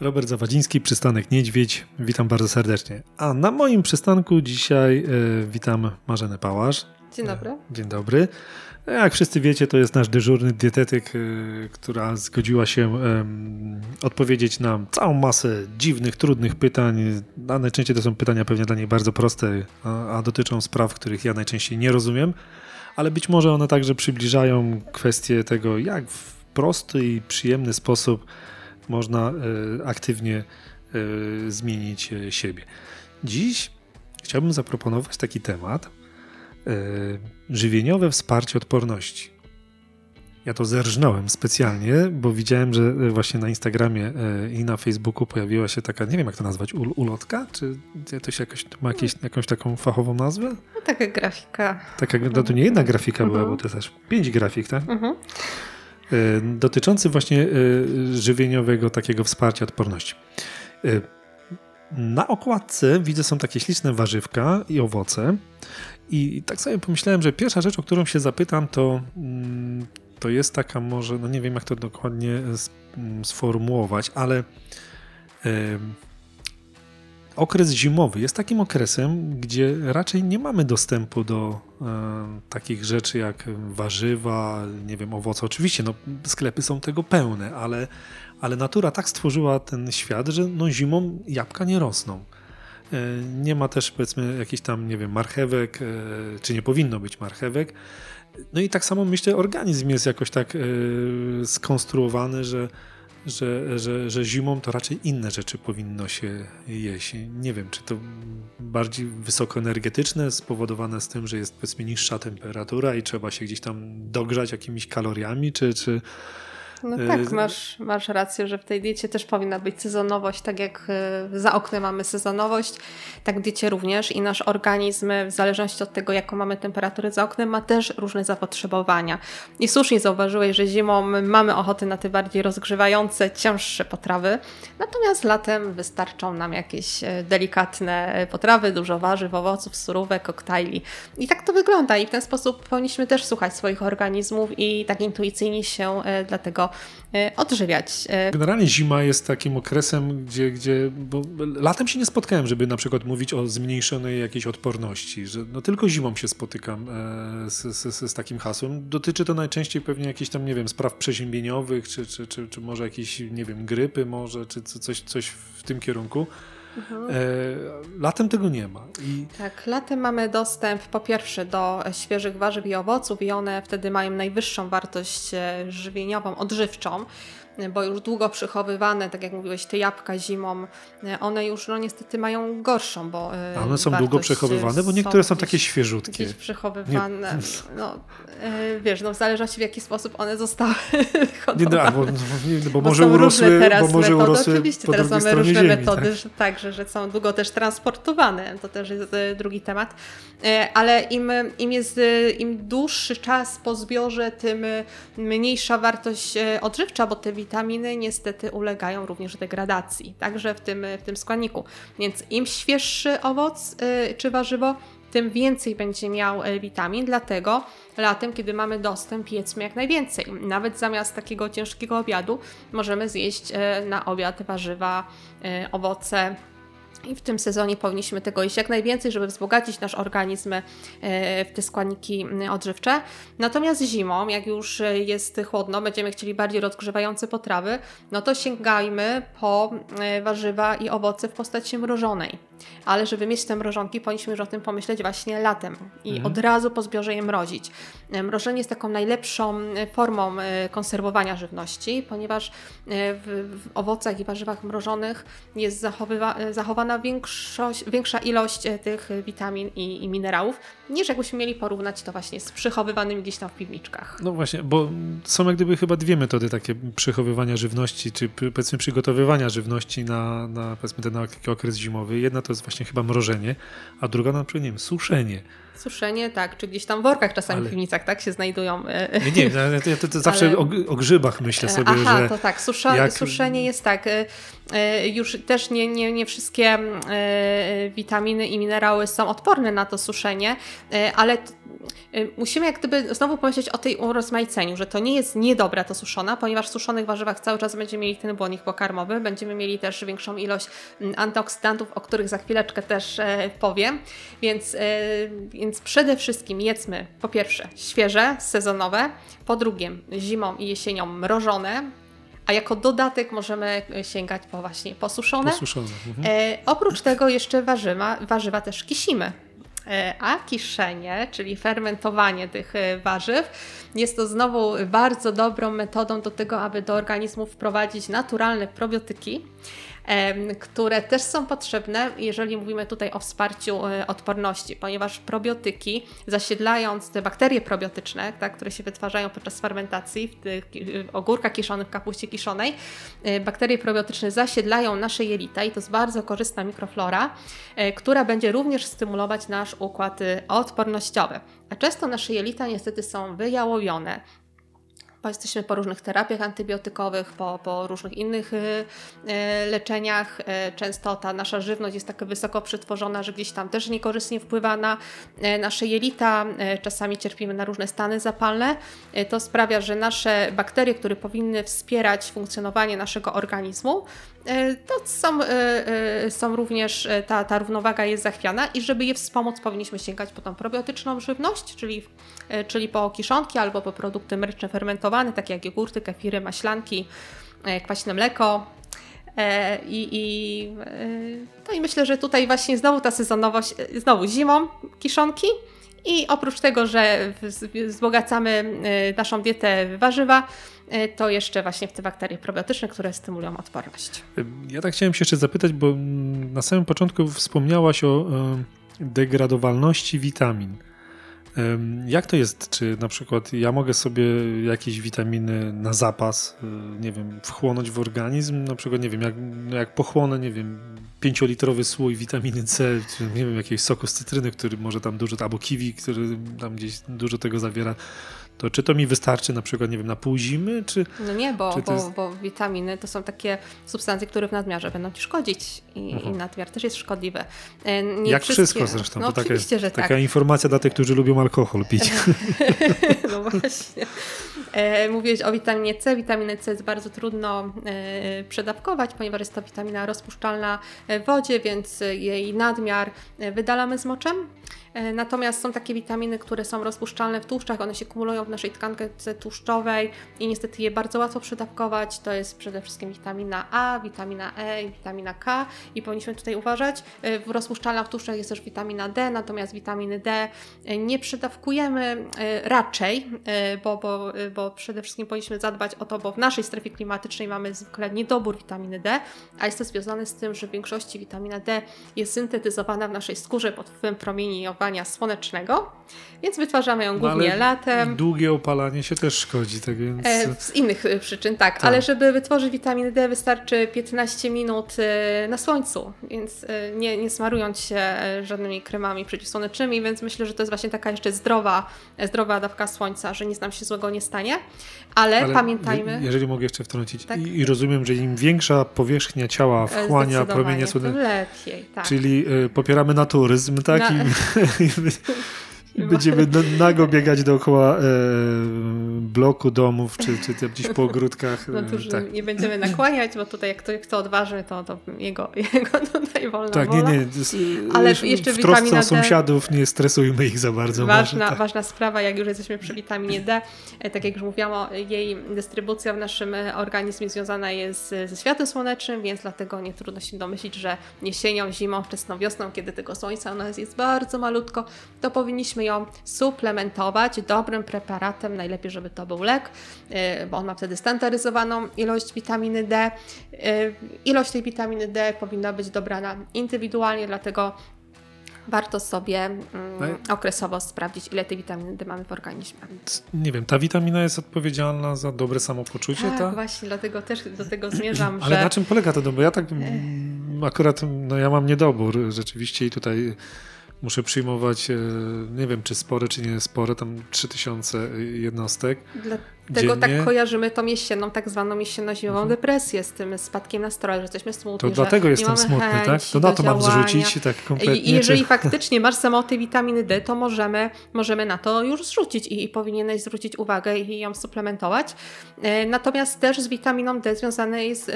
Robert Zawadziński, przystanek Niedźwiedź. Witam bardzo serdecznie. A na moim przystanku dzisiaj e, witam Marzenę Pałasz. Dzień dobry. E, dzień dobry. Jak wszyscy wiecie, to jest nasz dyżurny dietetyk, e, która zgodziła się odpowiedzieć na całą masę dziwnych, trudnych pytań. A najczęściej to są pytania pewnie dla niej bardzo proste, a, a dotyczą spraw, których ja najczęściej nie rozumiem, ale być może one także przybliżają kwestię tego, jak w prosty i przyjemny sposób można e, aktywnie e, zmienić e, siebie. Dziś chciałbym zaproponować taki temat żywieniowe wsparcie odporności. Ja to zerżnąłem specjalnie, bo widziałem, że właśnie na Instagramie i na Facebooku pojawiła się taka, nie wiem jak to nazwać, ul ulotka? Czy to się jakoś, ma jakieś, jakąś taką fachową nazwę? No, taka grafika. Taka, no to nie jedna grafika była, bo to aż pięć grafik, tak? Mhm. E, dotyczący właśnie e, żywieniowego takiego wsparcia odporności. E, na okładce widzę są takie śliczne warzywka i owoce. I tak sobie pomyślałem, że pierwsza rzecz, o którą się zapytam, to, mm, to jest taka może, no nie wiem jak to dokładnie sformułować, ale okres zimowy jest takim okresem, gdzie raczej nie mamy dostępu do e, takich rzeczy jak warzywa, nie wiem, owoce. Oczywiście no, sklepy są tego pełne, ale, ale natura tak stworzyła ten świat, że no, zimą jabłka nie rosną. E, nie ma też powiedzmy jakichś tam, nie wiem, marchewek, e, czy nie powinno być marchewek. No i tak samo myślę, organizm jest jakoś tak e, skonstruowany, że że, że, że zimą to raczej inne rzeczy powinno się jeść. Nie wiem, czy to bardziej wysokoenergetyczne, spowodowane z tym, że jest powiedzmy niższa temperatura i trzeba się gdzieś tam dogrzać jakimiś kaloriami, czy, czy no e, tak, masz, masz rację, że w tej diecie też powinna być sezonowość, tak jak e, za oknem mamy sezonowość, tak w diecie również i nasz organizm w zależności od tego, jaką mamy temperaturę za oknem, ma też różne zapotrzebowania. I słusznie zauważyłeś, że zimą mamy ochotę na te bardziej rozgrzewające, cięższe potrawy, natomiast latem wystarczą nam jakieś e, delikatne potrawy, dużo warzyw, owoców, surówek, koktajli. I tak to wygląda i w ten sposób powinniśmy też słuchać swoich organizmów i tak intuicyjnie się dlatego odżywiać. E, Generalnie zima jest takim okresem, gdzie, gdzie bo latem się nie spotkałem, żeby na przykład mówić o zmniejszonej jakiejś odporności, że no tylko zimą się spotykam e, z, z, z takim hasłem. Dotyczy to najczęściej pewnie jakichś tam, nie wiem, spraw przeziębieniowych, czy, czy, czy, czy może jakiejś, nie wiem, grypy może, czy coś, coś w tym kierunku. Mhm. E, latem tego nie ma. I... Tak, latem mamy dostęp po pierwsze do świeżych warzyw i owoców i one wtedy mają najwyższą wartość e, żywieniową, odżywczą bo już długo przechowywane, tak jak mówiłeś, te jabłka zimą, e, one już no niestety mają gorszą, bo e, A one są długo przechowywane, bo niektóre są, takie świeżutkie. Gdzieś przechowywane, nie. no e, wiesz, no w zależności w jaki sposób one zostały nie, da, bo, bo, bo może urosły, teraz bo może metody. urosły Oczywiście, teraz mamy różne ziemi, metody, tak? Że, tak, że, że są długo też transportowane, to też jest drugi temat, ale im, im jest, im dłuższy czas po zbiorze, tym mniejsza wartość odżywcza, bo te witaminy niestety ulegają również degradacji, także w tym, w tym składniku. Więc im świeższy owoc yy, czy warzywo, tym więcej będzie miał y, witamin, dlatego latem, kiedy mamy dostęp, jedzmy jak najwięcej. Nawet zamiast takiego ciężkiego obiadu możemy zjeść y, na obiad warzywa, y, owoce, i w tym sezonie powinniśmy tego jeść jak najwięcej, żeby wzbogacić nasz organizm e, w te składniki odżywcze. Natomiast zimą, jak już jest chłodno, będziemy chcieli bardziej rozgrzewające potrawy, no to sięgajmy po e, warzywa i owoce w postaci mrożonej. Ale żeby mieć te mrożonki, powinniśmy już o tym pomyśleć właśnie latem i mhm. od razu po zbiorze je mrozić. E, mrożenie jest taką najlepszą formą konserwowania żywności, ponieważ w, w owocach i warzywach mrożonych jest zachowywa, zachowana większość, większa ilość e, tych witamin i, i, minerałów, niż jakbyśmy mieli porównać to właśnie z przechowywanymi gdzieś tam w piwniczkach. No właśnie, bo są jak gdyby chyba dwie metody takie przechowywania żywności, czy powiedzmy przygotowywania żywności na, na powiedzmy ten okres zimowy. Jedna to jest właśnie chyba mrożenie, a druga na przykład, nie wiem, suszenie. Suszenie, tak, czy gdzieś tam w workach czasami Ale... w piwnicach, tak, się znajdują. E, nie, nie, ja to, to zawsze Ale... o, o, grzybach myślę e, sobie, Aha, że... to tak, Susza, jak... suszenie jest tak, e, już też nie, nie, nie wszystkie witaminy i minerały są odporne na to suszenie, ale musimy jak gdyby znowu pomyśleć o tej urozmaiceniu, że to nie jest niedobra to suszona, ponieważ w suszonych warzywach cały czas będziemy mieli ten błonnik pokarmowy, będziemy mieli też większą ilość antyoksydantów, o których za chwileczkę też powiem, więc, więc przede wszystkim jedzmy po pierwsze świeże, sezonowe, po drugie zimą i jesienią mrożone, a jako dodatek możemy sięgać po właśnie posuszone. posuszone. Mhm. E, oprócz tego jeszcze warzywa, warzywa też kisimy. E, a kiszenie, czyli fermentowanie tych e, warzyw, jest to znowu bardzo dobrą metodą do tego, aby do organizmu wprowadzić naturalne probiotyki które też są potrzebne, jeżeli mówimy tutaj o wsparciu e, odporności, ponieważ probiotyki, zasiedlając te bakterie probiotyczne, tak, które się wytwarzają podczas fermentacji w tych ogórkach kiszonych, kapuście kiszonej, e, bakterie probiotyczne zasiedlają nasze jelita i to jest bardzo korzystna mikroflora, e, która będzie również stymulować nasz układ odpornościowy. A często nasze jelita niestety są wyjałowione, bo jesteśmy po różnych terapiach antybiotykowych, po, po różnych innych y, y, leczeniach. Y, często ta nasza żywność jest tak wysoko przetworzona, że gdzieś tam też niekorzystnie wpływa na nasze jelita. Czasami cierpimy na różne stany zapalne. To sprawia, że nasze bakterie, które powinny wspierać funkcjonowanie naszego organizmu, to są, są również, ta, ta równowaga jest zachwiana i żeby je wspomóc, powinniśmy sięgać po tą probiotyczną żywność, czyli, czyli po kiszonki albo po produkty mleczne fermentowane takie jak jogurty, kefiry, maślanki, e, kwaśne mleko. E, I, i, e, no i myślę, że tutaj właśnie znowu ta sezonowość, znowu zimą kiszonki i oprócz tego, że wzbogacamy naszą dietę w warzywa, to jeszcze właśnie w te bakterie probiotyczne, które stymulują odporność. Ja tak chciałem się jeszcze zapytać, bo na samym początku wspomniałaś o degradowalności witamin. Jak to jest? Czy na przykład ja mogę sobie jakieś witaminy na zapas, y, nie wiem, wchłonąć w organizm? Na przykład, nie wiem, jak, no jak pochłonę, nie wiem, pięciolitrowy słój witaminy C, czy nie wiem, jakiegoś soku z cytryny, który może tam dużo, albo kiwi, który tam gdzieś dużo tego zawiera to czy to mi wystarczy na przykład, nie wiem, na pół zimy, czy... No nie, bo, bo, jest... bo, witaminy to są takie substancje, które w nadmiarze będą Ci szkodzić i, i nadmiar też jest szkodliwy. E, nie Jak wszystkie... wszystko zresztą. No, to taka, że taka tak. informacja dla tych, którzy lubią alkohol pić. no właśnie. E, mówiłeś o witaminie C. Witaminę C jest bardzo trudno e, przedawkować, ponieważ jest to witamina rozpuszczalna w wodzie, więc jej nadmiar wydalamy z moczem. Natomiast są takie witaminy, które są rozpuszczalne w tłuszczach, one się kumulują w naszej tkance tłuszczowej i niestety je bardzo łatwo przedawkować. To jest przede wszystkim witamina A, witamina E i witamina K i powinniśmy tutaj uważać. E, w rozpuszczalna w tłuszczach jest też witamina D, natomiast witaminy D e, nie przedawkujemy raczej, bo, bo, bo przede wszystkim powinniśmy zadbać o to, bo w naszej strefie klimatycznej mamy zwykle niedobór witaminy D, a jest to związane z tym, że w większości witamina D jest syntetyzowana w naszej skórze pod wpływem promieni opalania słonecznego, więc wytwarzamy ją no, głównie latem. Długie opalanie się też szkodzi, tak więc. E, z innych e, przyczyn, tak, tak, ale żeby wytworzyć witaminę D wystarczy 15 minut e, na słońcu, więc nie, nie smarując się żadnymi kremami przeciwsłonecznymi, więc myślę, że to jest właśnie taka jeszcze zdrowa, zdrowa dawka słońca, że nic nam się złego nie stanie, ale, ale pamiętajmy. Jeżeli mogę jeszcze wtrącić, tak? I, rozumiem, że im większa powierzchnia ciała wchłania promienie słoneczne, lepiej, tak. Czyli popieramy naturyzm, tak? Na... I będziemy nago biegać dookoła e, bloku domów, czy, czy gdzieś po ogródkach. No to, tak. nie będziemy nakłaniać, bo tutaj jak kto, kto odważy, to, to jego, jego tutaj wolna Tak, wola. nie, nie. Ale jeszcze w trosce o sąsiadów nie stresujmy ich za bardzo. Ważna, może, tak. ważna sprawa, jak już jesteśmy przy witaminie D, e, tak jak już mówiłam, jej dystrybucja w naszym e, organizmie związana jest ze światłem słonecznym, więc dlatego nie trudno się domyślić, że jesienią, zimą, wczesną wiosną, kiedy tego słońca u nas jest bardzo malutko, to powinniśmy ją ją suplementować dobrym preparatem, najlepiej, żeby to był lek, y, bo on ma wtedy standaryzowaną ilość witaminy D. Y, ilość tej witaminy D powinna być dobrana indywidualnie, dlatego warto sobie mm, no okresowo sprawdzić, ile tej witaminy D mamy w organizmie. Nie wiem, ta witamina jest odpowiedzialna za dobre samopoczucie? Tak, ta? właśnie, dlatego też do tego zmierzam. Ale że... na czym polega to? Bo ja tak akurat, no ja mam niedobór rzeczywiście i tutaj muszę przyjmować, e, nie wiem czy spore, czy nie spore, tam 3000 jednostek. Dlatego tak kojarzymy tą jesienną, tak zwaną jesienno-zimową mhm. depresję z tym spadkiem nastroju, że jesteśmy smutni. To dlatego jestem smutny, tak? To na to mam zrzucić tak kompletnie. I jeżeli czy... faktycznie masz za tej witaminy D, to możemy, możemy na to już zrzucić i, i powinieneś zwrócić uwagę i ją suplementować. E, natomiast też z witaminą D związana jest e,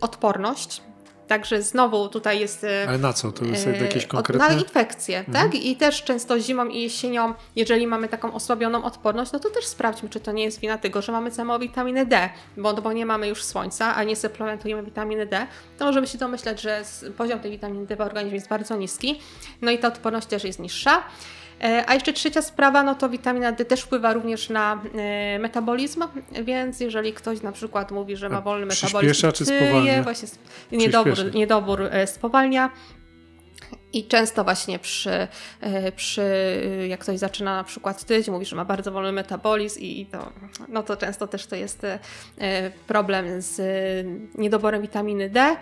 odporność Także znowu tutaj jest. E, Ale na co? To jest e, jakieś konkretne? Na infekcje, mhm. tak? I też często zimą i jesienią, jeżeli mamy taką osłabioną odporność, no to też sprawdźmy, czy to nie jest wina tego, że mamy samą witaminę D, bo, bo nie mamy już słońca, a nie suplementujemy witaminy D, to możemy się domyśleć, że poziom tej witaminy D w organizmie jest bardzo niski, no i ta odporność też jest niższa. E, a jeszcze trzecia sprawa, no to witamina D też wpływa również na e, metabolizm, więc jeżeli ktoś na przykład mówi, że ma wolny metabolizm, czy spowalnia? Właśnie niedobór, niedobór e, spowalnia, i często właśnie przy, przy, jak ktoś zaczyna na przykład tyć, mówi, że ma bardzo wolny metabolizm i to, no to często też to jest problem z niedoborem witaminy D.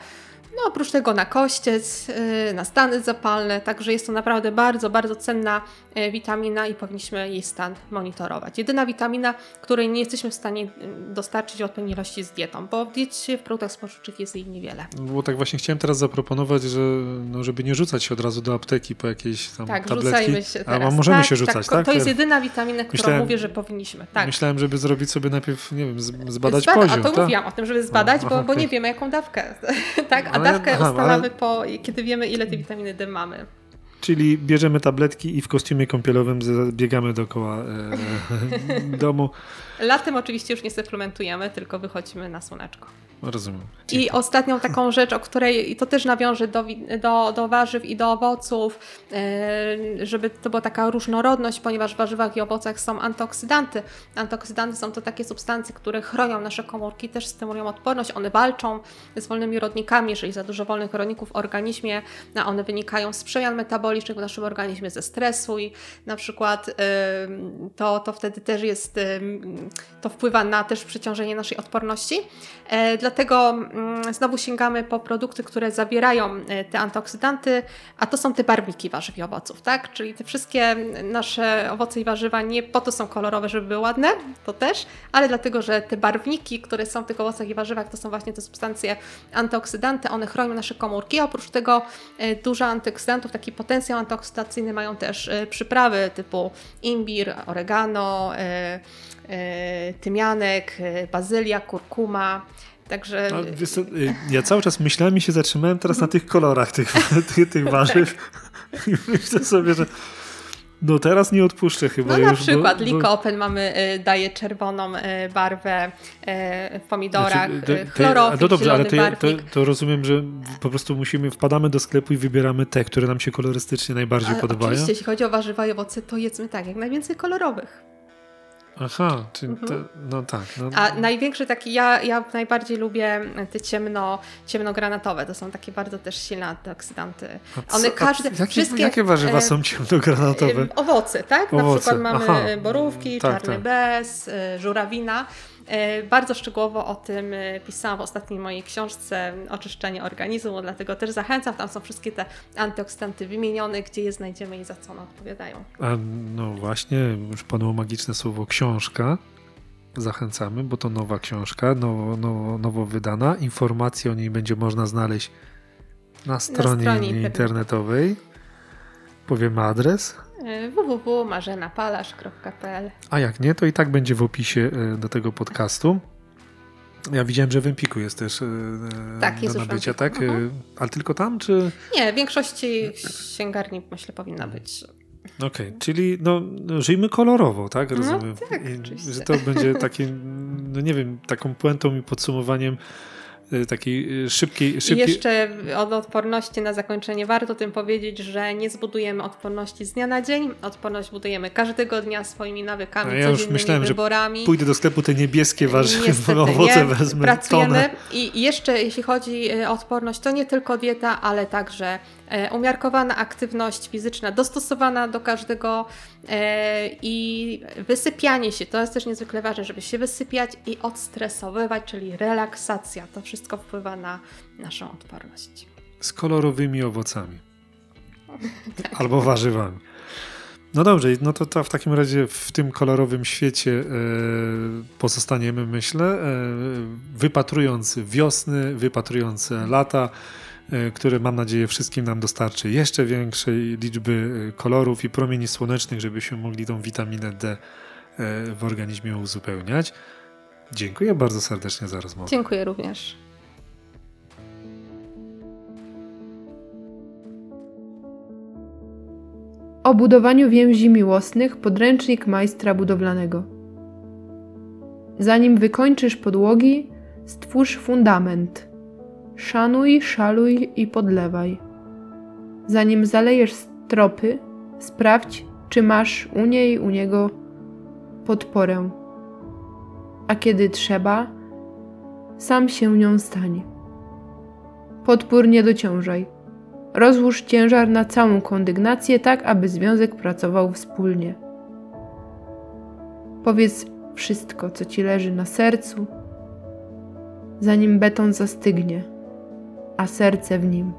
No oprócz tego na kościec, y, na stany zapalne, także jest to naprawdę bardzo, bardzo cenna y, witamina i powinniśmy jej stan monitorować. Jedyna witamina, której nie jesteśmy w stanie y, dostarczyć odpowiedniej ilości z dietą, bo w diecie, w produktach spożywczych jest jej niewiele. Bo tak właśnie chciałem teraz zaproponować, że no, żeby nie rzucać się od razu do apteki po jakieś tam tak, tabletki. się teraz. A możemy tak, się rzucać, tak? tak? To jest jedyna witamina, którą myślałem, mówię, że powinniśmy. Tak. Myślałem, żeby zrobić sobie najpierw, nie wiem, zbadać Zbada, poziom. A to tak? mówiłam o tym, żeby zbadać, bo, bo nie wiemy jaką dawkę. tak? A dawkę aha, ustalamy ale... po, kiedy wiemy, ile tej witaminy D mamy. Czyli bierzemy tabletki i w kostiumie kąpielowym biegamy dookoła e, domu. Latem oczywiście już nie suplementujemy, tylko wychodzimy na słoneczko. Rozumiem. I ostatnią taką rzecz, o której i to też nawiąże do, do, do warzyw i do owoców, e, żeby to była taka różnorodność, ponieważ w warzywach i owocach są antyoksydanty. Antyoksydanty są to takie substancje, które chronią nasze komórki, też stymulują odporność. One walczą z wolnymi rodnikami. Jeżeli za dużo wolnych rodników w organizmie, a one wynikają z przemian metabolicznych w naszym organizmie, ze stresu i na przykład to, to wtedy też jest, to wpływa na też przeciążenie naszej odporności. E, dlatego mm, znowu sięgamy po produkty, które zawierają e, te antyoksydanty, a to są te barwniki warzyw i owoców, tak? Czyli te wszystkie nasze owoce i warzywa nie po to są kolorowe, żeby były ładne, to też, ale dlatego, że te barwniki, które są w tych owocach i warzywach, to są właśnie te substancje antyoksydanty, one chronią nasze komórki. Oprócz tego e, dużo antyoksydantów, taki potencjał antyoksydacyjny mają też przyprawy typu imbir, oregano, tymianek, bazylia, kurkuma. Także... No, co, y, ja cały czas myślałem i się zatrzymałem teraz na tych kolorach tych, tych, tych warzyw. I myślę sobie, że no teraz nie odpuszczę chyba No na już, przykład bo, Likopen mamy, y, daje czerwoną y, barwę w pomidorach, znaczy, y, chlorofil, No dobrze, ale to, to, to, rozumiem, że po prostu musimy, wpadamy do sklepu i wybieramy te, które nam się kolorystycznie najbardziej ale podobają. Oczywiście, jeśli chodzi o warzywa i owoce, to jedzmy tak, jak najwięcej kolorowych. Aha, czyli mhm. no tak. No. A największy taki, ja, ja najbardziej lubię te ciemno, ciemnogranatowe, to są takie bardzo też silne antyoksydanty. One każde, jakie, wszystkie, jakie warzywa e, są ciemnogranatowe? Owoce, tak? Owoce. Na przykład mamy Aha. borówki, tak, czarny tak. bez, e, żurawina. E, bardzo szczegółowo o tym e, pisałam w ostatniej mojej książce Oczyszczenie organizmu, dlatego też zachęcam. Tam są wszystkie te antyoksydanty wymienione, gdzie je znajdziemy i za co one odpowiadają. A no właśnie, już panu magiczne słowo książka. Zachęcamy, bo to nowa książka, nowo, nowo, nowo wydana. Informacje o niej będzie można znaleźć na stronie, na stronie internetowej. Powiemy adres. www.marzenapalasz.pl A jak nie, to i tak będzie w opisie e, do tego podcastu. Ja widziałem, że w Empiku jest też e, tak, jest do nabycia, tak? Mhm. Ale tylko tam, czy... Nie, w większości księgarni myślę powinna być. Okej, okay, czyli no, żyjmy kolorowo, tak? No Rozumiem. No, tak, I, że to będzie takim, no nie wiem, taką puentą i podsumowaniem takiej y, szybkiej, szybkiej... I jeszcze od odporności na zakończenie warto tym powiedzieć, że nie zbudujemy odporności z dnia na dzień. Odporność budujemy każdego dnia swoimi nawykami, ja już myślałem, wyborami. Że pójdę do sklepu te niebieskie warzywa, owoce nie. wezmę. Pracujemy tonę. i jeszcze jeśli chodzi o odporność, to nie tylko dieta, ale także E, umiarkowana aktywność fizyczna, dostosowana do każdego e, i wysypianie się. To jest też niezwykle ważne, żeby się wysypiać i odstresowywać, czyli relaksacja. To wszystko wpływa na naszą odporność. Z kolorowymi owocami. Albo warzywami. No dobrze, no to, to w takim razie w tym kolorowym świecie e, pozostaniemy, myślę, e, wypatrując wiosny, wypatrując lata, e, które mam nadzieję wszystkim nam dostarczy jeszcze większej liczby e, kolorów i promieni słonecznych, żebyśmy mogli tą witaminę D e, w organizmie uzupełniać. Dziękuję bardzo serdecznie za rozmowę. Dziękuję również. O budowaniu więzi miłosnych podręcznik majstra budowlanego. Zanim wykończysz podłogi, stwórz fundament. Szanuj, szaluj i podlewaj. Zanim zalejesz stropy, sprawdź, czy masz u niej, u niego podporę. A kiedy trzeba, sam się nią stań. Podpór nie dociążaj. Rozłóż ciężar na całą kondygnację, tak aby związek pracował wspólnie. Powiedz wszystko, co ci leży na sercu, zanim beton zastygnie, a serce w nim.